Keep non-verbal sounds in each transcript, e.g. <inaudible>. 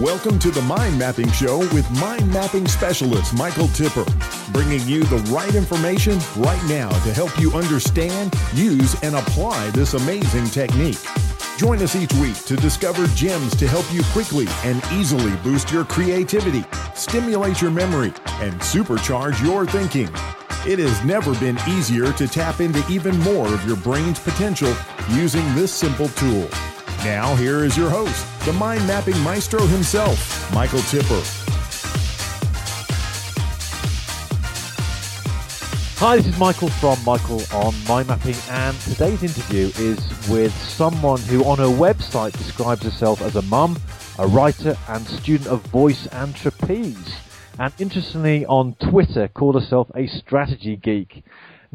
Welcome to the Mind Mapping Show with mind mapping specialist Michael Tipper, bringing you the right information right now to help you understand, use, and apply this amazing technique. Join us each week to discover gems to help you quickly and easily boost your creativity, stimulate your memory, and supercharge your thinking. It has never been easier to tap into even more of your brain's potential using this simple tool. Now, here is your host, the mind mapping maestro himself, Michael Tipper. Hi, this is Michael from Michael on Mind Mapping, and today's interview is with someone who on her website describes herself as a mum, a writer, and student of voice and trapeze. And interestingly, on Twitter, called herself a strategy geek.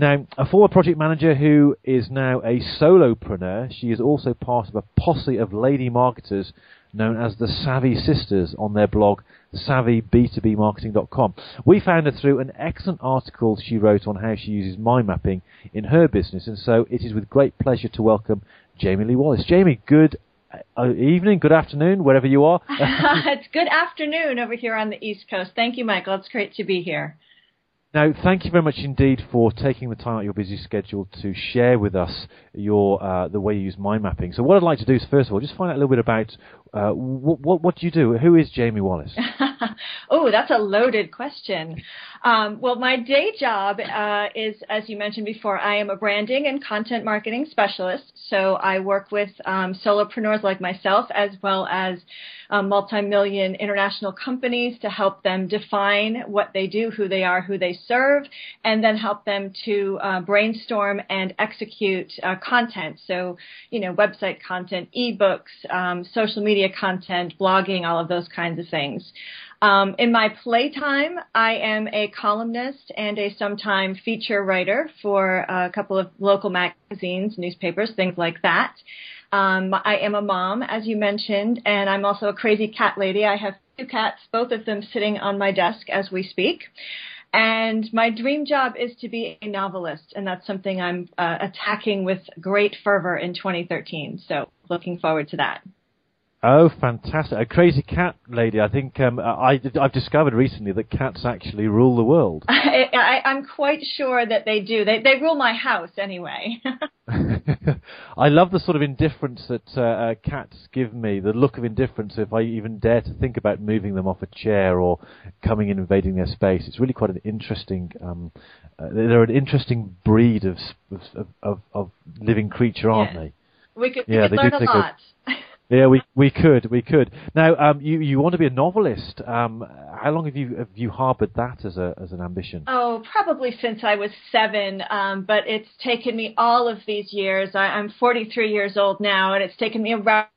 Now, a former project manager who is now a solopreneur, she is also part of a posse of lady marketers known as the Savvy Sisters on their blog savvyb2bmarketing.com. We found her through an excellent article she wrote on how she uses mind mapping in her business, and so it is with great pleasure to welcome Jamie Lee Wallace. Jamie, good uh, evening, good afternoon, wherever you are. <laughs> <laughs> it's good afternoon over here on the East Coast. Thank you, Michael. It's great to be here. Now, thank you very much indeed for taking the time out of your busy schedule to share with us your uh, the way you use mind mapping. So, what I'd like to do is first of all just find out a little bit about uh, what, what, what do you do? Who is Jamie Wallace? <laughs> oh, that's a loaded question. Um, well, my day job uh, is, as you mentioned before, I am a branding and content marketing specialist. So I work with um, solopreneurs like myself, as well as um, multi-million international companies to help them define what they do, who they are, who they serve, and then help them to uh, brainstorm and execute uh, content. So, you know, website content, ebooks, um, social media content, blogging, all of those kinds of things. Um, in my playtime, I am a columnist and a sometime feature writer for a couple of local magazines, newspapers, things like that. Um, I am a mom, as you mentioned, and I'm also a crazy cat lady. I have two cats, both of them sitting on my desk as we speak. And my dream job is to be a novelist, and that's something I'm uh, attacking with great fervor in 2013. So looking forward to that. Oh, fantastic! A crazy cat lady. I think um, I, have discovered recently that cats actually rule the world. <laughs> I, am quite sure that they do. They, they rule my house anyway. <laughs> I love the sort of indifference that uh, uh, cats give me. The look of indifference if I even dare to think about moving them off a chair or coming in invading their space. It's really quite an interesting. Um, uh, they're an interesting breed of of, of, of living creature, aren't they? We could, yeah, we could learn a lot. <laughs> yeah, we we could we could. Now, um, you you want to be a novelist. Um, how long have you have you harbored that as a as an ambition? Oh, probably since I was seven. Um, but it's taken me all of these years. I, I'm 43 years old now, and it's taken me around.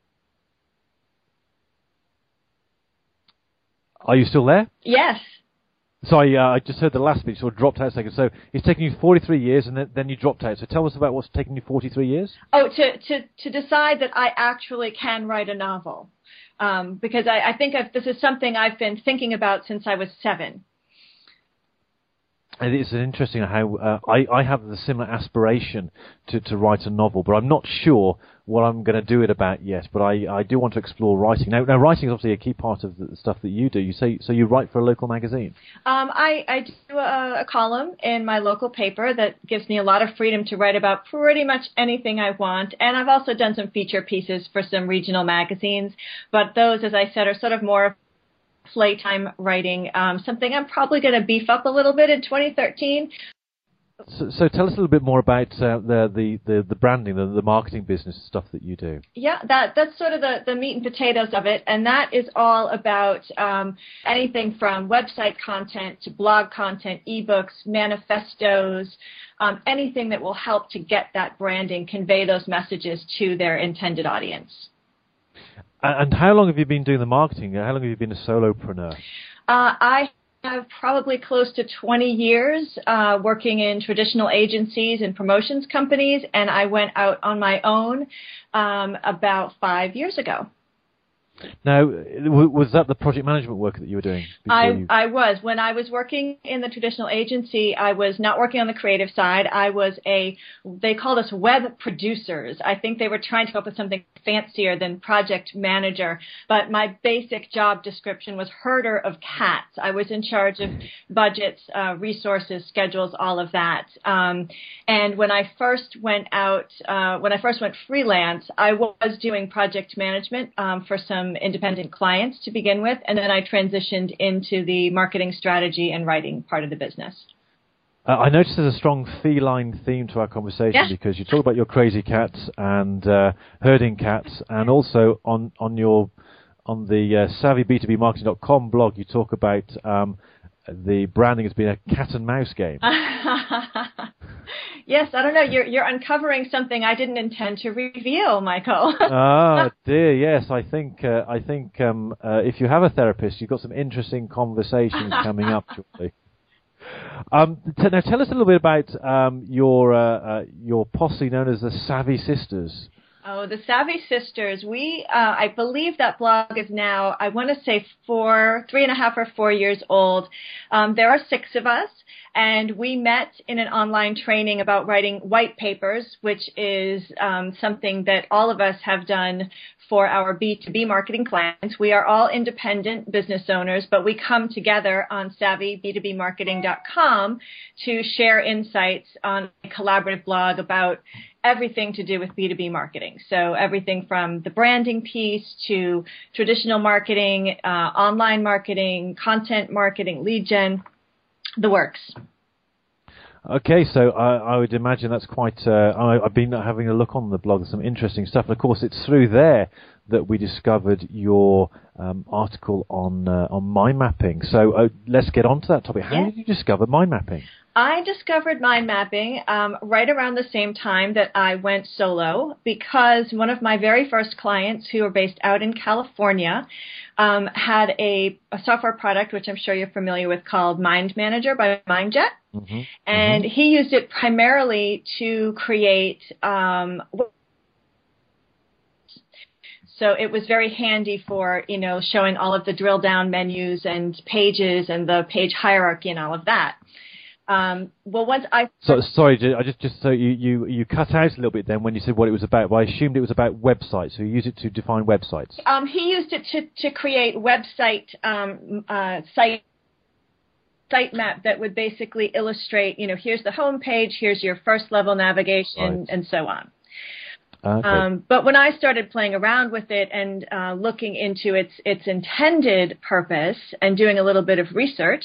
Are you still there? Yes. Sorry, uh, I just heard the last bit, sort of dropped out a second. So it's taken you 43 years, and then, then you dropped out. So tell us about what's taken you 43 years. Oh, to to to decide that I actually can write a novel, um, because I, I think I've, this is something I've been thinking about since I was seven. It's interesting how uh, I, I have the similar aspiration to, to write a novel, but I'm not sure what I'm going to do it about yet. But I, I do want to explore writing. Now, now writing is obviously a key part of the stuff that you do. You say so you write for a local magazine. Um, I, I do a, a column in my local paper that gives me a lot of freedom to write about pretty much anything I want, and I've also done some feature pieces for some regional magazines. But those, as I said, are sort of more playtime writing, um, something I'm probably going to beef up a little bit in 2013. So, so, tell us a little bit more about uh, the, the, the, the, branding, the, the marketing business stuff that you do. Yeah, that that's sort of the, the meat and potatoes of it, and that is all about um, anything from website content to blog content, ebooks, manifestos, um, anything that will help to get that branding, convey those messages to their intended audience. And how long have you been doing the marketing? How long have you been a solopreneur? Uh, I have probably close to 20 years uh, working in traditional agencies and promotions companies, and I went out on my own um, about five years ago. Now, was that the project management work that you were doing? I, you... I was. When I was working in the traditional agency, I was not working on the creative side. I was a, they called us web producers. I think they were trying to come up with something fancier than project manager, but my basic job description was herder of cats. I was in charge of budgets, uh, resources, schedules, all of that. Um, and when I first went out, uh, when I first went freelance, I was doing project management um, for some some independent clients to begin with, and then I transitioned into the marketing strategy and writing part of the business. Uh, I noticed there's a strong feline theme to our conversation yeah. because you talk about your crazy cats and uh, herding cats, and also on on your on the uh, savvyb2bmarketing.com blog, you talk about um, the branding has been a cat and mouse game. <laughs> yes, I don't know. You're you're uncovering something I didn't intend to reveal, Michael. <laughs> ah, dear. Yes, I think uh, I think um, uh, if you have a therapist, you've got some interesting conversations <laughs> coming up shortly. Um, t- now, tell us a little bit about um, your uh, uh your posse known as the Savvy Sisters. Oh, the Savvy Sisters. We, uh, I believe that blog is now, I want to say four, three and a half or four years old. Um, there are six of us, and we met in an online training about writing white papers, which is um, something that all of us have done for our B2B marketing clients. We are all independent business owners, but we come together on savvyb2bmarketing.com to share insights on a collaborative blog about everything to do with B2B marketing. So everything from the branding piece to traditional marketing, uh, online marketing, content marketing, lead gen, the works. Okay, so I, I would imagine that's quite. Uh, I, have been having a look on the blog. Some interesting stuff. And of course, it's through there that we discovered your um, article on uh, on mind mapping. So uh, let's get on to that topic. How did you discover mind mapping? I discovered mind mapping um, right around the same time that I went solo because one of my very first clients, who are based out in California, um, had a, a, software product which I'm sure you're familiar with called Mind Manager by MindJet, mm-hmm. and mm-hmm. he used it primarily to create. So it was very handy for you know showing all of the drill down menus and pages and the page hierarchy and all of that. Um, well, once I so sorry, I just just so you, you you cut out a little bit then when you said what it was about. Well, I assumed it was about websites. So you use it to define websites. Um, he used it to to create website um, uh, site sitemap that would basically illustrate. You know, here's the home page, here's your first level navigation, right. and so on. Okay. Um, but when I started playing around with it and uh, looking into its its intended purpose and doing a little bit of research,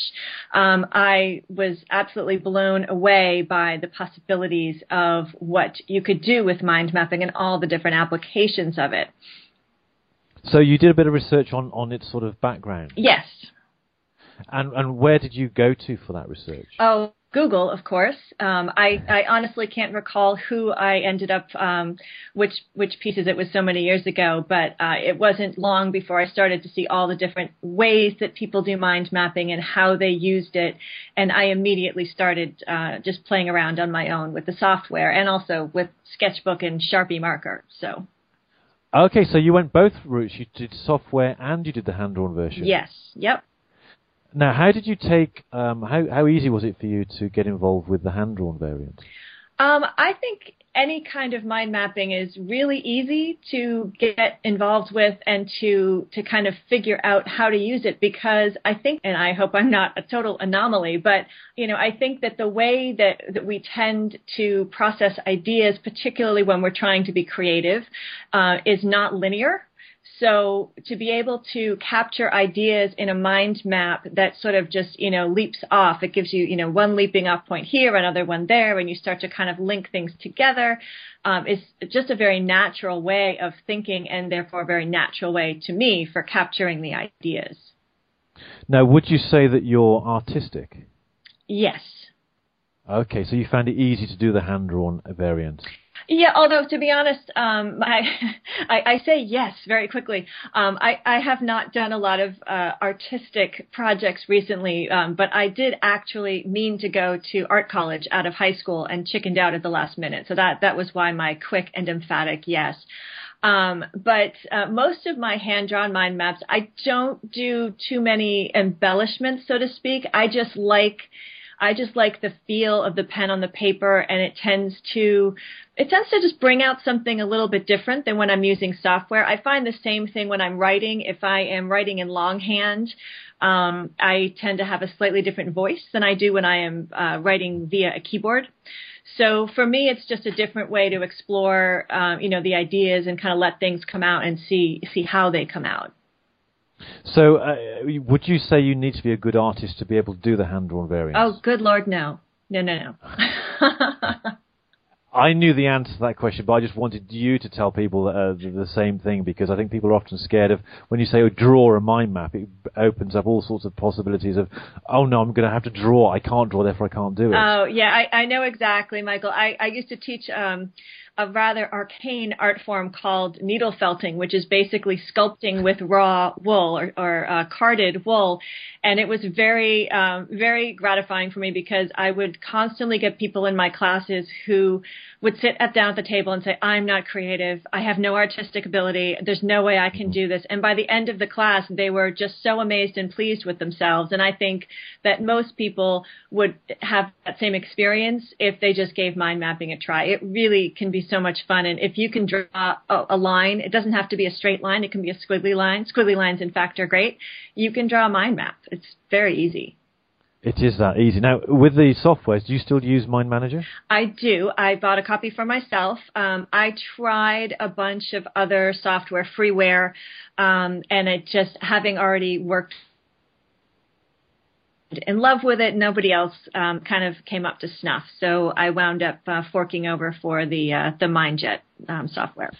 um, I was absolutely blown away by the possibilities of what you could do with mind mapping and all the different applications of it. So you did a bit of research on on its sort of background. Yes. And and where did you go to for that research? Oh, Google, of course. Um, I, I honestly can't recall who I ended up, um, which which pieces it was so many years ago, but uh, it wasn't long before I started to see all the different ways that people do mind mapping and how they used it, and I immediately started uh, just playing around on my own with the software and also with Sketchbook and Sharpie marker. So. Okay, so you went both routes. You did software and you did the hand-drawn version. Yes. Yep. Now, how did you take? Um, how how easy was it for you to get involved with the hand drawn variant? Um, I think any kind of mind mapping is really easy to get involved with and to to kind of figure out how to use it because I think and I hope I'm not a total anomaly but you know I think that the way that that we tend to process ideas particularly when we're trying to be creative uh, is not linear so to be able to capture ideas in a mind map that sort of just, you know, leaps off, it gives you, you know, one leaping off point here, another one there, and you start to kind of link things together, um, is just a very natural way of thinking and therefore a very natural way to me for capturing the ideas. Now, would you say that you're artistic? Yes. Okay, so you found it easy to do the hand drawn variant. Yeah, although to be honest, um, <laughs> I, I, I say yes very quickly. Um, I, I have not done a lot of uh, artistic projects recently, um, but I did actually mean to go to art college out of high school and chickened out at the last minute. So that that was why my quick and emphatic yes. Um, but uh, most of my hand drawn mind maps, I don't do too many embellishments, so to speak. I just like I just like the feel of the pen on the paper and it tends to it tends to just bring out something a little bit different than when I'm using software. I find the same thing when I'm writing. If I am writing in longhand, um, I tend to have a slightly different voice than I do when I am uh, writing via a keyboard. So for me, it's just a different way to explore, um, you know, the ideas and kind of let things come out and see see how they come out. So, uh, would you say you need to be a good artist to be able to do the hand drawn variants? Oh, good lord, no, no, no, no. <laughs> I knew the answer to that question, but I just wanted you to tell people uh, the, same thing because I think people are often scared of when you say oh, draw a mind map, it opens up all sorts of possibilities of, oh no, I'm going to have to draw. I can't draw, therefore I can't do it. Oh yeah, I, I know exactly, Michael. I, I used to teach um, a rather arcane art form called needle felting, which is basically sculpting with raw wool or, or uh, carded wool. And it was very, um, very gratifying for me because I would constantly get people in my classes who would sit at down at the table and say, I'm not creative. I have no artistic ability. There's no way I can do this. And by the end of the class, they were just so amazed and pleased with themselves. And I think that most people would have that same experience if they just gave mind mapping a try. It really can be so much fun. And if you can draw a, a line, it doesn't have to be a straight line. It can be a squiggly line. Squiggly lines, in fact, are great. You can draw a mind map. It's very easy. It is that easy. Now, with the software, do you still use Mind Manager? I do. I bought a copy for myself. Um, I tried a bunch of other software, freeware, um, and it just having already worked in love with it. Nobody else um, kind of came up to snuff, so I wound up uh, forking over for the uh, the MindJet um, software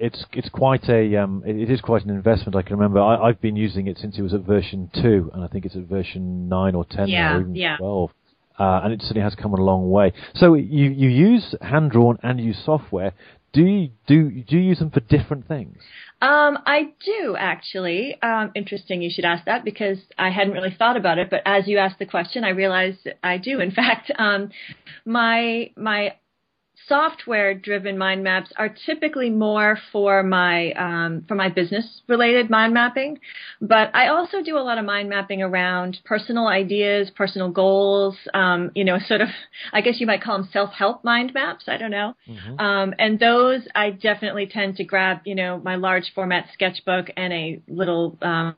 it's it's quite a um, it, it is quite an investment. I can remember I, have been using it since it was at version two, and I think it's at version nine or ten yeah, now, even yeah. twelve. Uh, and it certainly has come a long way. So you you use hand drawn and use software. Do you do do you use them for different things? Um, I do actually. Um, interesting, you should ask that because I hadn't really thought about it. But as you asked the question, I realized I do. In <laughs> fact, um, my my software driven mind maps are typically more for my um, for my business related mind mapping but i also do a lot of mind mapping around personal ideas personal goals um, you know sort of <laughs> i guess you might call them self-help mind maps i don't know mm-hmm. um, and those i definitely tend to grab you know my large format sketchbook and a little um,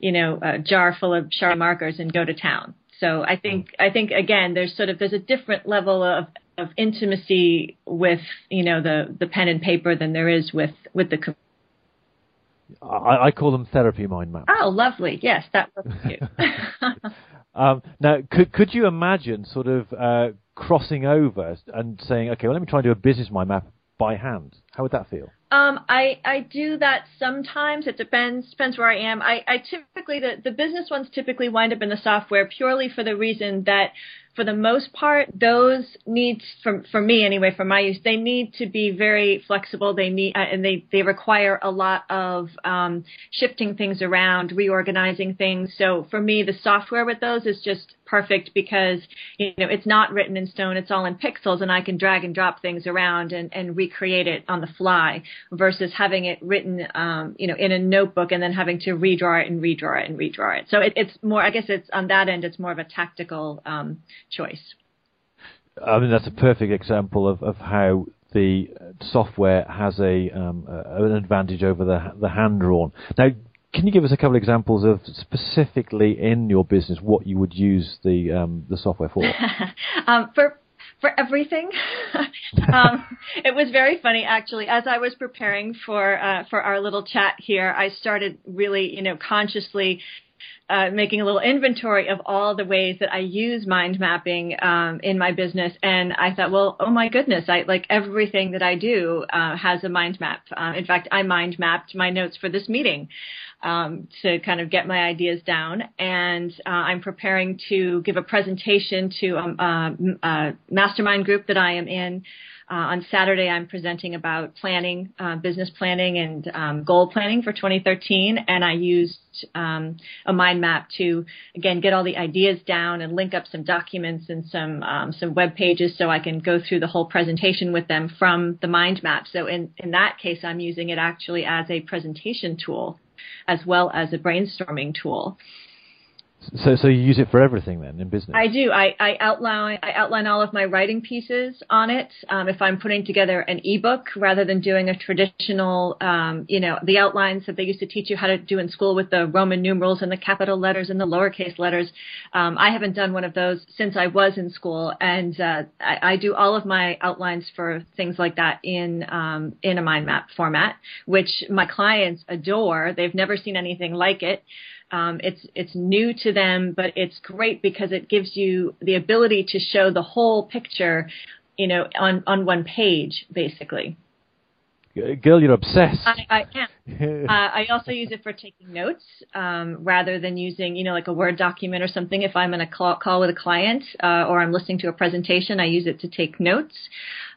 you know jar full of Sharpie markers and go to town so I think I think again there's sort of there's a different level of of intimacy with you know the the pen and paper than there is with with the. I, I call them therapy mind maps. Oh, lovely! Yes, that works <laughs> too. <laughs> um, now, could could you imagine sort of uh, crossing over and saying, okay, well, let me try and do a business mind map by hand? How would that feel? Um, I I do that sometimes. It depends depends where I am. I, I typically the the business ones typically wind up in the software purely for the reason that for the most part, those needs for for me anyway, for my use, they need to be very flexible. They need uh, and they they require a lot of um, shifting things around, reorganizing things. So for me, the software with those is just perfect because you know it's not written in stone; it's all in pixels, and I can drag and drop things around and and recreate it on the fly. Versus having it written, um, you know, in a notebook and then having to redraw it and redraw it and redraw it. So it, it's more, I guess, it's on that end, it's more of a tactical um, choice. I mean, that's a perfect example of, of how the software has a um, an advantage over the the hand drawn. Now, can you give us a couple of examples of specifically in your business what you would use the um, the software for? <laughs> um, for for everything. <laughs> um, it was very funny actually. As I was preparing for uh, for our little chat here, I started really, you know, consciously uh, making a little inventory of all the ways that I use mind mapping um, in my business, and I thought, well, oh my goodness, I like everything that I do uh, has a mind map. Uh, in fact, I mind mapped my notes for this meeting um, to kind of get my ideas down, and uh, I'm preparing to give a presentation to um, uh, a mastermind group that I am in. Uh, on Saturday, I'm presenting about planning, uh, business planning, and um, goal planning for 2013, and I used um, a mind map to again get all the ideas down and link up some documents and some um, some web pages so I can go through the whole presentation with them from the mind map. So in in that case, I'm using it actually as a presentation tool as well as a brainstorming tool. So, so you use it for everything then in business? I do. I, I outline I outline all of my writing pieces on it. Um, if I'm putting together an ebook rather than doing a traditional, um, you know, the outlines that they used to teach you how to do in school with the Roman numerals and the capital letters and the lowercase letters. Um, I haven't done one of those since I was in school, and uh, I, I do all of my outlines for things like that in um, in a mind map format, which my clients adore. They've never seen anything like it. Um, it's it's new to them, but it's great because it gives you the ability to show the whole picture, you know, on on one page, basically. Girl, you're obsessed. I, I am. <laughs> uh, I also use it for taking notes um, rather than using, you know, like a Word document or something. If I'm in a call, call with a client uh, or I'm listening to a presentation, I use it to take notes.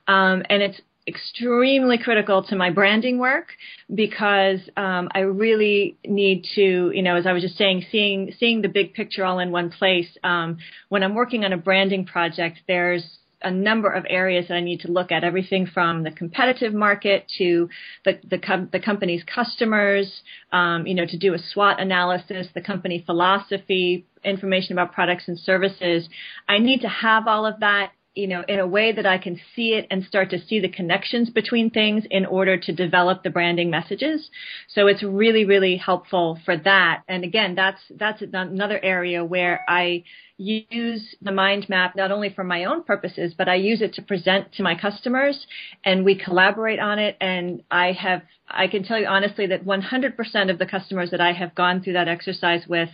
Um, and it's extremely critical to my branding work because um, I really need to, you know, as I was just saying, seeing seeing the big picture all in one place. Um, when I'm working on a branding project, there's a number of areas that I need to look at. Everything from the competitive market to the the, com- the company's customers, um, you know, to do a SWOT analysis, the company philosophy, information about products and services. I need to have all of that you know, in a way that I can see it and start to see the connections between things in order to develop the branding messages. So it's really, really helpful for that. And again, that's, that's another area where I use the mind map not only for my own purposes, but I use it to present to my customers and we collaborate on it. And I have, I can tell you honestly that 100% of the customers that I have gone through that exercise with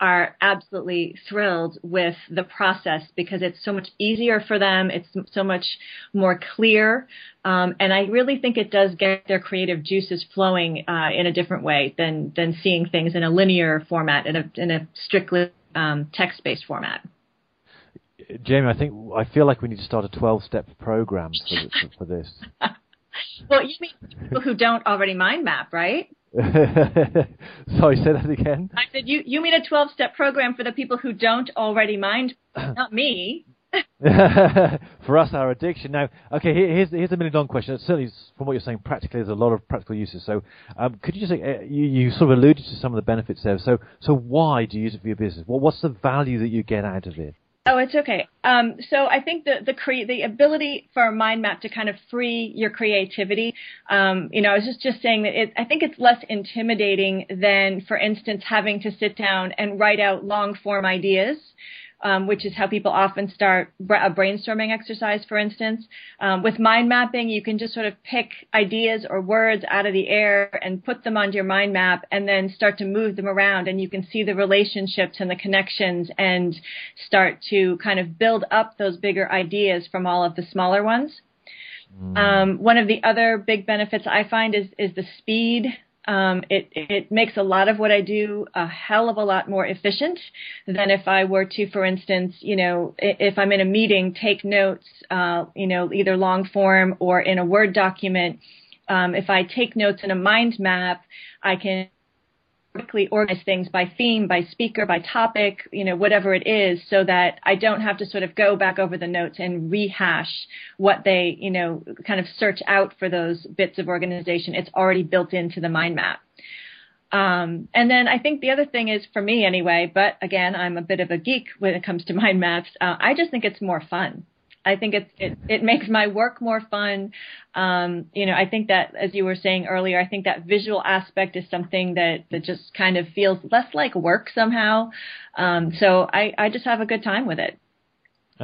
are absolutely thrilled with the process because it's so much easier for them. It's so much more clear. Um, and I really think it does get their creative juices flowing uh, in a different way than than seeing things in a linear format in a in a strictly um, text-based format. Jamie, I think I feel like we need to start a 12-step program for, for, for this. <laughs> well, you mean people who don't already mind map, right? <laughs> Sorry, say that again. I said you you mean a 12-step program for the people who don't already mind, not me. <laughs> for us, our addiction. Now, okay, here's here's a million dollar question. Certainly, from what you're saying, practically, there's a lot of practical uses. So, um, could you just uh, you, you sort of alluded to some of the benefits there. So, so why do you use it for your business? Well, what's the value that you get out of it? Oh, it's okay. Um, so I think the the cre- the ability for a mind map to kind of free your creativity. Um, you know, I was just just saying that it, I think it's less intimidating than, for instance, having to sit down and write out long form ideas um, which is how people often start a brainstorming exercise, for instance. Um, with mind mapping, you can just sort of pick ideas or words out of the air and put them onto your mind map and then start to move them around and you can see the relationships and the connections and start to kind of build up those bigger ideas from all of the smaller ones. Mm. Um, one of the other big benefits I find is, is the speed um, it, it makes a lot of what I do a hell of a lot more efficient than if I were to, for instance, you know, if I'm in a meeting, take notes, uh, you know, either long form or in a Word document. Um, if I take notes in a mind map, I can quickly organize things by theme, by speaker, by topic, you know, whatever it is, so that I don't have to sort of go back over the notes and rehash what they, you know, kind of search out for those bits of organization. It's already built into the mind map. Um, and then I think the other thing is for me anyway, but again, I'm a bit of a geek when it comes to <laughs> mind maps. Uh, I just think it's more fun. I think it, it it makes my work more fun. Um, you know, I think that as you were saying earlier, I think that visual aspect is something that that just kind of feels less like work somehow. Um, so I I just have a good time with it.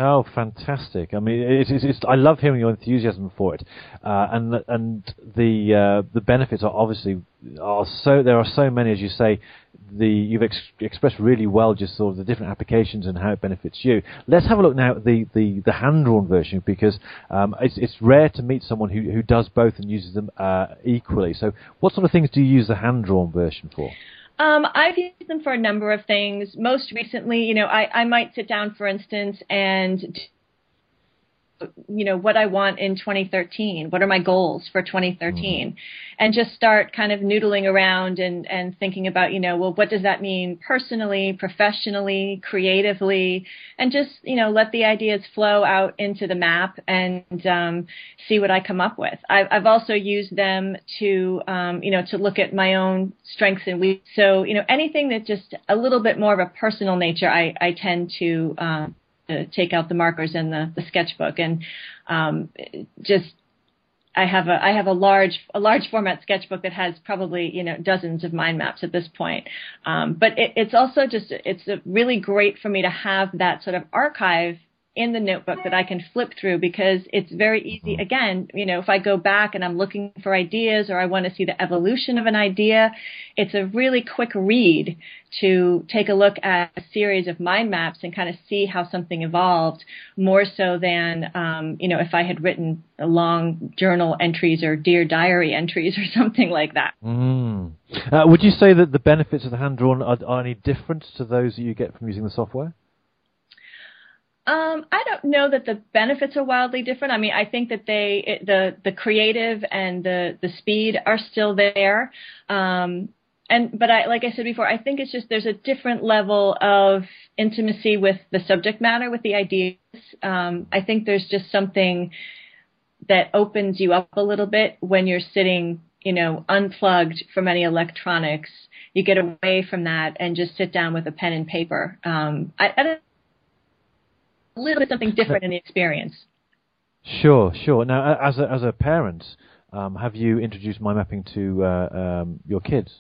Oh, fantastic! I mean, it's, it's, it's, I love hearing your enthusiasm for it, uh, and and the uh, the benefits are obviously are so there are so many, as you say. The you've ex- expressed really well just sort of the different applications and how it benefits you. Let's have a look now at the the, the hand drawn version because um, it's it's rare to meet someone who who does both and uses them uh, equally. So, what sort of things do you use the hand drawn version for? Um, I've used them for a number of things. Most recently, you know, I, I might sit down, for instance, and you know, what I want in 2013. What are my goals for 2013? Mm-hmm. And just start kind of noodling around and, and thinking about, you know, well, what does that mean personally, professionally, creatively, and just, you know, let the ideas flow out into the map and um, see what I come up with. I've, I've also used them to, um, you know, to look at my own strengths and weaknesses. So, you know, anything that just a little bit more of a personal nature, I, I tend to, um, take out the markers and the, the sketchbook and um, just I have a I have a large a large format sketchbook that has probably you know dozens of mind maps at this point. Um, but it, it's also just it's really great for me to have that sort of archive in the notebook that I can flip through because it's very easy. Mm-hmm. Again, you know, if I go back and I'm looking for ideas or I want to see the evolution of an idea, it's a really quick read to take a look at a series of mind maps and kind of see how something evolved more so than, um, you know, if I had written long journal entries or dear diary entries or <laughs> something like that. Mm. Uh, would you say that the benefits of the hand drawn are, are any different to those that you get from using the software? Um, I don't know that the benefits are wildly different. I mean, I think that they it, the the creative and the the speed are still there. Um, and but I like I said before, I think it's just there's a different level of intimacy with the subject matter, with the ideas. Um, I think there's just something that opens you up a little bit when you're sitting, you know, unplugged from any electronics. You get away from that and just sit down with a pen and paper. Um, I, I don't a little bit something different in the experience. Sure, sure. Now, as a, as a parent, um, have you introduced mind mapping to uh, um, your kids?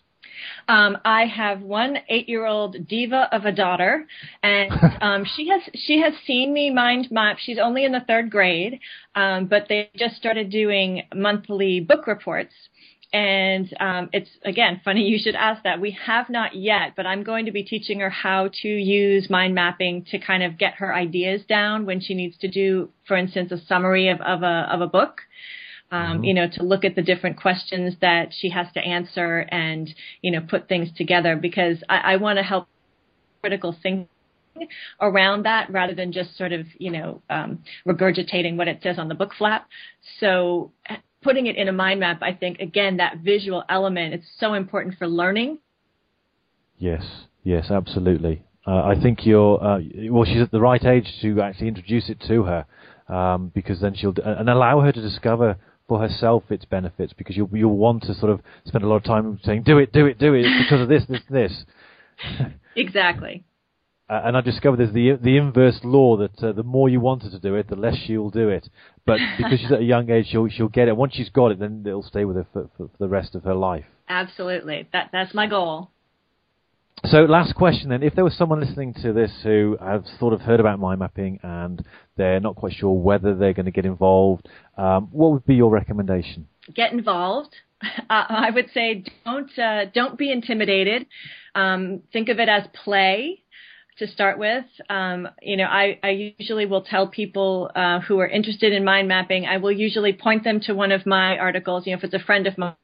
Um, I have one eight-year-old diva of a daughter, and <laughs> um, she has she has seen me mind map. She's only in the third grade, um, but they just started doing monthly book reports. And um, it's again funny you should ask that. We have not yet, but I'm going to be teaching her how to use mind mapping to kind of get her ideas down when she needs to do, for instance, a summary of, of a of a book. Um, mm-hmm. you know, to look at the different questions that she has to answer and you know put things together because I, I want to help critical thinking around that rather than just sort of you know um, regurgitating what it says on the book flap. So putting it in a mind map, I think again that visual element it's so important for learning. Yes, yes, absolutely. Uh, I think you're uh, well. She's at the right age to actually introduce it to her, um, because then she'll and allow her to discover for herself its benefits. Because you'll you'll want to sort of spend a lot of time saying, "Do it, do it, do it," because of this, this, this. exactly. Uh, and I discovered there's the the inverse law that uh, the more you want her to do it, the less she'll do it. But <laughs> because she's at a young age, she'll she'll get it. Once she's got it, then it'll stay with her for, for, for the rest of her life. Absolutely, that that's my goal. So, last question then: If there was someone listening to this who has sort of heard about mind mapping and they're not quite sure whether they're going to get involved, um, what would be your recommendation? Get involved. <laughs> Uh, I would say don't uh, don't be intimidated. Um, think of it as play to start with. Um, you know, I, I usually will tell people uh, who are interested in mind mapping, I will usually point them to one of my articles. You know, if it's a friend of mine,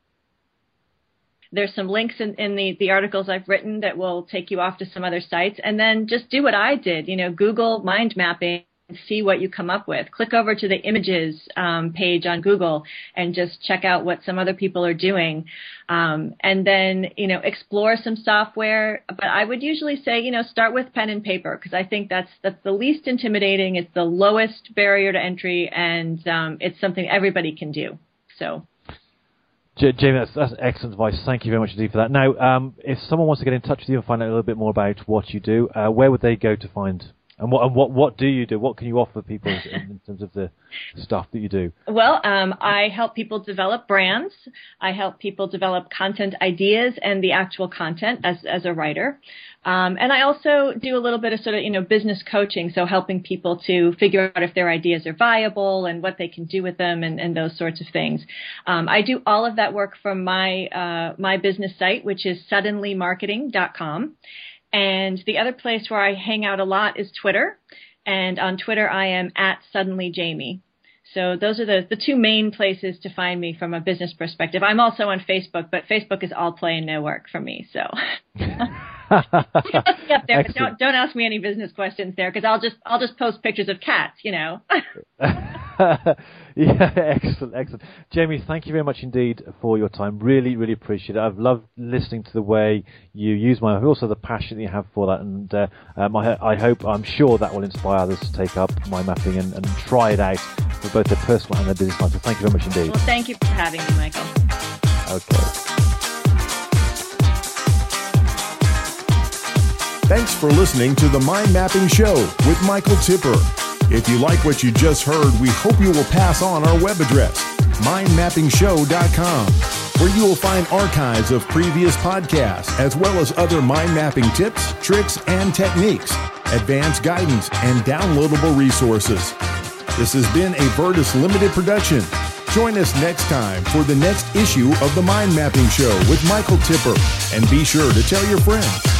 there's some links in, in the, the articles I've written that will take you off to some other sites. And then just do what I did, you know, Google mind mapping see what you come up with. Click over to the images um, page on Google and just check out what some other people are doing. Um, and then, you know, explore some software. But I would usually say, you know, start with pen and paper because I think that's that's the least intimidating. It's the lowest barrier to entry, and um, it's something everybody can do. So. Jamie, that's, that's excellent advice. Thank you very much indeed for that. Now, um, if someone wants to get in touch with you and find out a little bit more about what you do, uh, where would they go to find and what and what what do you do? What can you offer people in, terms of the stuff that you do? Well, um, I help people develop brands. I help people develop content ideas and the actual content as as a writer. Um, and I also do a little bit of sort of you know business coaching, so helping people to figure out if their ideas are viable and what they can do with them and, and those sorts of things. Um, I do all of that work from my uh, my business site, which is suddenlymarketing.com. And the other place where I hang out a lot is Twitter. And on Twitter, I am at Suddenly Jamie. So those are the, the two main places to find me from a business perspective. I'm also on Facebook, but Facebook is all play and no work for me. So <laughs> <laughs> up there, but don't don't ask me any business questions there because I'll just I'll just post pictures of cats, you know. <laughs> <laughs> yeah, excellent, excellent. Jamie, thank you very much indeed for your time. Really, really appreciate it. I've loved listening to the way you use my, also the passion that you have for that. And uh, um, I, I, hope, I'm sure that will inspire others to take up mind mapping and, and try it out for both their personal and their business life. So thank you very much indeed. Well, thank you for having me, Michael. Okay. Thanks for listening to the Mind Mapping Show with Michael Tipper. If you like what you just heard, we hope you will pass on our web address, mindmappingshow.com, where you will find archives of previous podcasts, as well as other mind mapping tips, tricks, and techniques, advanced guidance, and downloadable resources. This has been a Vertus Limited production. Join us next time for the next issue of the Mind Mapping Show with Michael Tipper, and be sure to tell your friends.